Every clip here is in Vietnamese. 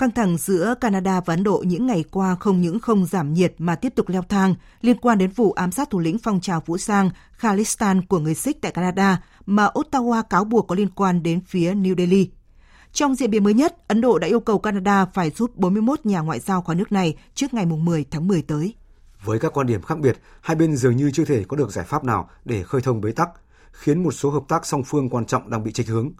Căng thẳng giữa Canada và Ấn Độ những ngày qua không những không giảm nhiệt mà tiếp tục leo thang liên quan đến vụ ám sát thủ lĩnh phong trào vũ sang Khalistan của người Sikh tại Canada mà Ottawa cáo buộc có liên quan đến phía New Delhi. Trong diễn biến mới nhất, Ấn Độ đã yêu cầu Canada phải giúp 41 nhà ngoại giao khỏi nước này trước ngày 10 tháng 10 tới. Với các quan điểm khác biệt, hai bên dường như chưa thể có được giải pháp nào để khơi thông bế tắc, khiến một số hợp tác song phương quan trọng đang bị trạch hướng.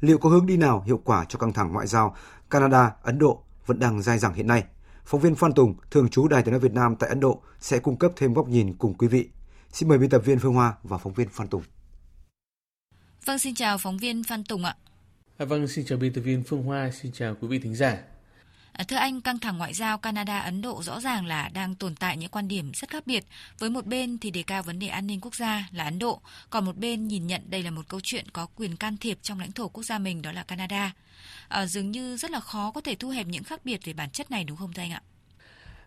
Liệu có hướng đi nào hiệu quả cho căng thẳng ngoại giao Canada, Ấn Độ vẫn đang dai dẳng hiện nay. Phóng viên Phan Tùng, thường trú Đài tiếng nói Việt Nam tại Ấn Độ sẽ cung cấp thêm góc nhìn cùng quý vị. Xin mời biên tập viên Phương Hoa và phóng viên Phan Tùng. Vâng, xin chào phóng viên Phan Tùng ạ. À, vâng, xin chào biên tập viên Phương Hoa, xin chào quý vị thính giả. À, thưa anh, căng thẳng ngoại giao Canada-Ấn Độ rõ ràng là đang tồn tại những quan điểm rất khác biệt. Với một bên thì đề cao vấn đề an ninh quốc gia là Ấn Độ, còn một bên nhìn nhận đây là một câu chuyện có quyền can thiệp trong lãnh thổ quốc gia mình đó là Canada. À, dường như rất là khó có thể thu hẹp những khác biệt về bản chất này đúng không thưa anh ạ?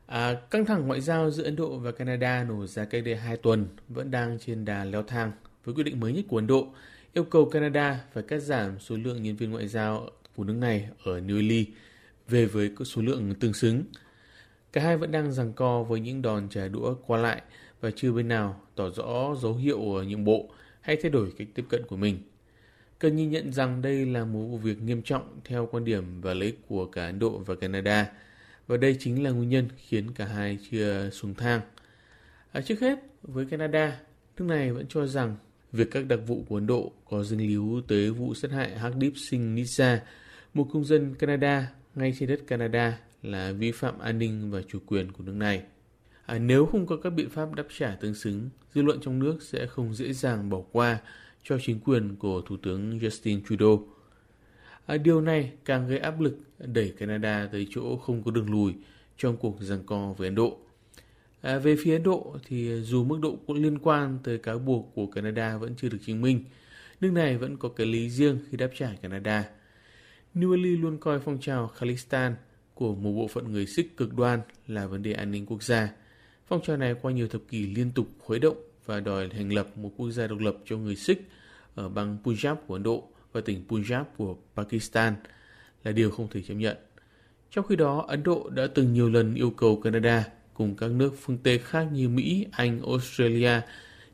À, căng thẳng ngoại giao giữa Ấn Độ và Canada nổ ra cách đây 2 tuần vẫn đang trên đà leo thang với quyết định mới nhất của Ấn Độ yêu cầu Canada phải cắt giảm số lượng nhân viên ngoại giao của nước này ở New Delhi về với số lượng tương xứng. Cả hai vẫn đang giằng co với những đòn trả đũa qua lại và chưa bên nào tỏ rõ dấu hiệu nhượng bộ hay thay đổi cách tiếp cận của mình. Cần nhìn nhận rằng đây là một vụ việc nghiêm trọng theo quan điểm và lợi ích của cả Ấn Độ và Canada, và đây chính là nguyên nhân khiến cả hai chưa xuống thang. À, trước hết, với Canada, nước này vẫn cho rằng việc các đặc vụ của Ấn Độ có dính líu tới vụ sát hại Hardeep Singh Nisa, một công dân Canada ngay trên đất Canada là vi phạm an ninh và chủ quyền của nước này. À, nếu không có các biện pháp đáp trả tương xứng, dư luận trong nước sẽ không dễ dàng bỏ qua cho chính quyền của Thủ tướng Justin Trudeau. À, điều này càng gây áp lực đẩy Canada tới chỗ không có đường lùi trong cuộc giằng co với Ấn Độ. À, về phía Ấn Độ thì dù mức độ cũng liên quan tới cáo buộc của Canada vẫn chưa được chứng minh, nước này vẫn có cái lý riêng khi đáp trả Canada – New Delhi luôn coi phong trào Khalistan của một bộ phận người Sikh cực đoan là vấn đề an ninh quốc gia. Phong trào này qua nhiều thập kỷ liên tục khuấy động và đòi thành lập một quốc gia độc lập cho người Sikh ở bang Punjab của Ấn Độ và tỉnh Punjab của Pakistan là điều không thể chấp nhận. Trong khi đó, Ấn Độ đã từng nhiều lần yêu cầu Canada cùng các nước phương Tây khác như Mỹ, Anh, Australia,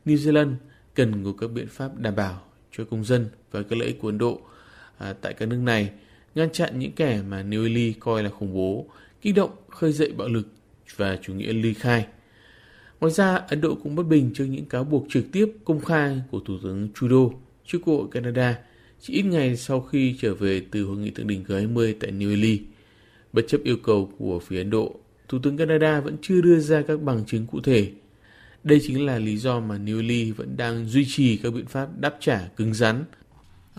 New Zealand cần có các biện pháp đảm bảo cho công dân và các lợi ích của Ấn Độ à, tại các nước này – ngăn chặn những kẻ mà New Delhi coi là khủng bố, kích động khơi dậy bạo lực và chủ nghĩa ly khai. Ngoài ra, Ấn Độ cũng bất bình trước những cáo buộc trực tiếp công khai của Thủ tướng Trudeau trước Quốc hội Canada chỉ ít ngày sau khi trở về từ hội nghị thượng đỉnh G20 tại New Delhi. Bất chấp yêu cầu của phía Ấn Độ, Thủ tướng Canada vẫn chưa đưa ra các bằng chứng cụ thể. Đây chính là lý do mà New Delhi vẫn đang duy trì các biện pháp đáp trả cứng rắn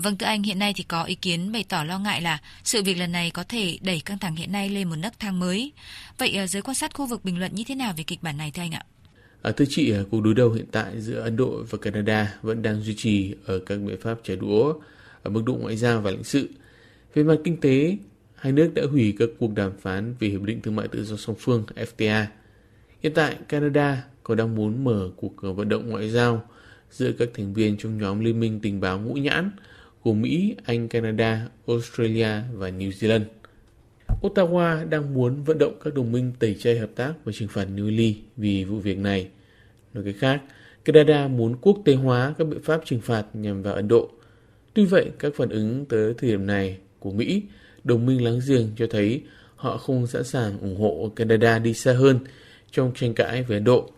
Vâng thưa anh, hiện nay thì có ý kiến bày tỏ lo ngại là sự việc lần này có thể đẩy căng thẳng hiện nay lên một nấc thang mới. Vậy ờ, giới quan sát khu vực bình luận như thế nào về kịch bản này thưa anh ạ? À, thưa chị, ờ, cuộc đối đầu hiện tại giữa Ấn Độ và Canada vẫn đang duy trì ở các biện pháp trả đũa ở mức độ ngoại giao và lãnh sự. Về mặt kinh tế, hai nước đã hủy các cuộc đàm phán về Hiệp định Thương mại Tự do song phương FTA. Hiện tại, Canada còn đang muốn mở cuộc vận động ngoại giao giữa các thành viên trong nhóm Liên minh tình báo ngũ nhãn của Mỹ, Anh, Canada, Australia và New Zealand. Ottawa đang muốn vận động các đồng minh tẩy chay hợp tác và trừng phạt New Lee vì vụ việc này. Nói cách khác, Canada muốn quốc tế hóa các biện pháp trừng phạt nhằm vào Ấn Độ. Tuy vậy, các phản ứng tới thời điểm này của Mỹ, đồng minh láng giềng cho thấy họ không sẵn sàng ủng hộ Canada đi xa hơn trong tranh cãi với Ấn Độ.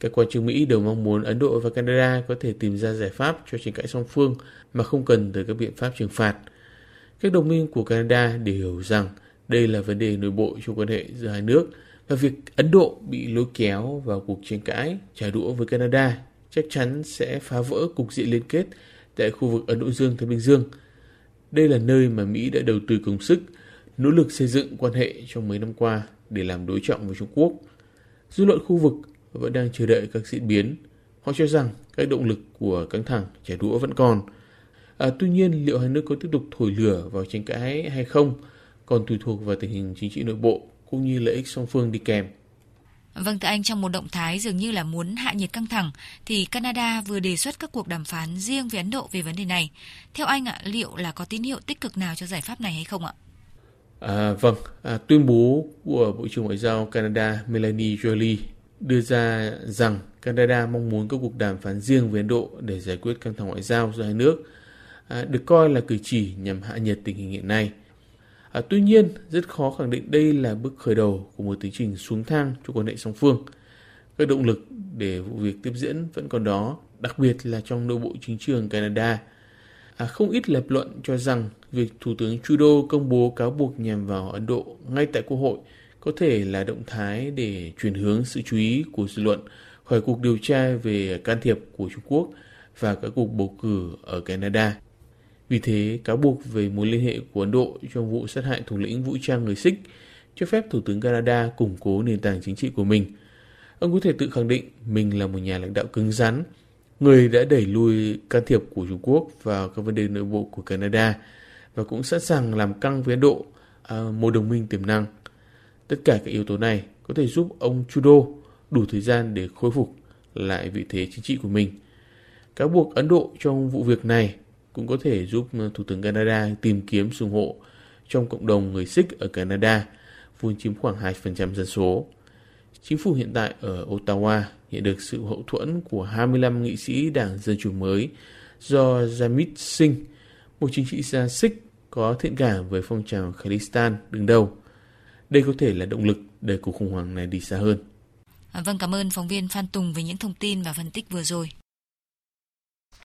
Các quan chức Mỹ đều mong muốn Ấn Độ và Canada có thể tìm ra giải pháp cho tranh cãi song phương mà không cần tới các biện pháp trừng phạt. Các đồng minh của Canada đều hiểu rằng đây là vấn đề nội bộ trong quan hệ giữa hai nước và việc Ấn Độ bị lôi kéo vào cuộc tranh cãi trả đũa với Canada chắc chắn sẽ phá vỡ cục diện liên kết tại khu vực Ấn Độ Dương Thái Bình Dương. Đây là nơi mà Mỹ đã đầu tư công sức, nỗ lực xây dựng quan hệ trong mấy năm qua để làm đối trọng với Trung Quốc. Dư luận khu vực vẫn đang chờ đợi các diễn biến Họ cho rằng các động lực của căng thẳng trả đũa vẫn còn. À, tuy nhiên, liệu hai nước có tiếp tục thổi lửa vào tranh cãi hay không còn tùy thuộc vào tình hình chính trị nội bộ cũng như lợi ích song phương đi kèm. Vâng, thưa anh, trong một động thái dường như là muốn hạ nhiệt căng thẳng, thì Canada vừa đề xuất các cuộc đàm phán riêng với Ấn Độ về vấn đề này. Theo anh ạ, liệu là có tín hiệu tích cực nào cho giải pháp này hay không ạ? À, vâng, à, tuyên bố của Bộ trưởng Ngoại giao Canada Melanie Joly đưa ra rằng Canada mong muốn các cuộc đàm phán riêng với Ấn Độ để giải quyết căng thẳng ngoại giao giữa hai nước, à, được coi là cử chỉ nhằm hạ nhiệt tình hình hiện nay. À, tuy nhiên, rất khó khẳng định đây là bước khởi đầu của một tiến trình xuống thang cho quan hệ song phương. Các động lực để vụ việc tiếp diễn vẫn còn đó, đặc biệt là trong nội bộ chính trường Canada. À, không ít lập luận cho rằng việc Thủ tướng Trudeau công bố cáo buộc nhằm vào Ấn Độ ngay tại Quốc hội có thể là động thái để chuyển hướng sự chú ý của dư luận khỏi cuộc điều tra về can thiệp của Trung Quốc và các cuộc bầu cử ở Canada. Vì thế, cáo buộc về mối liên hệ của Ấn Độ trong vụ sát hại thủ lĩnh vũ trang người Sikh cho phép Thủ tướng Canada củng cố nền tảng chính trị của mình. Ông có thể tự khẳng định mình là một nhà lãnh đạo cứng rắn, người đã đẩy lùi can thiệp của Trung Quốc vào các vấn đề nội bộ của Canada và cũng sẵn sàng làm căng với Ấn Độ, à, một đồng minh tiềm năng. Tất cả các yếu tố này có thể giúp ông Trudeau đủ thời gian để khôi phục lại vị thế chính trị của mình. Cáo buộc Ấn Độ trong vụ việc này cũng có thể giúp Thủ tướng Canada tìm kiếm sự ủng hộ trong cộng đồng người Sikh ở Canada, vốn chiếm khoảng 2% dân số. Chính phủ hiện tại ở Ottawa nhận được sự hậu thuẫn của 25 nghị sĩ Đảng Dân Chủ mới do Jamit Singh, một chính trị gia Sikh có thiện cảm với phong trào Khalistan đứng đầu. Đây có thể là động lực để cuộc khủng hoảng này đi xa hơn. Vâng, cảm ơn phóng viên Phan Tùng về những thông tin và phân tích vừa rồi.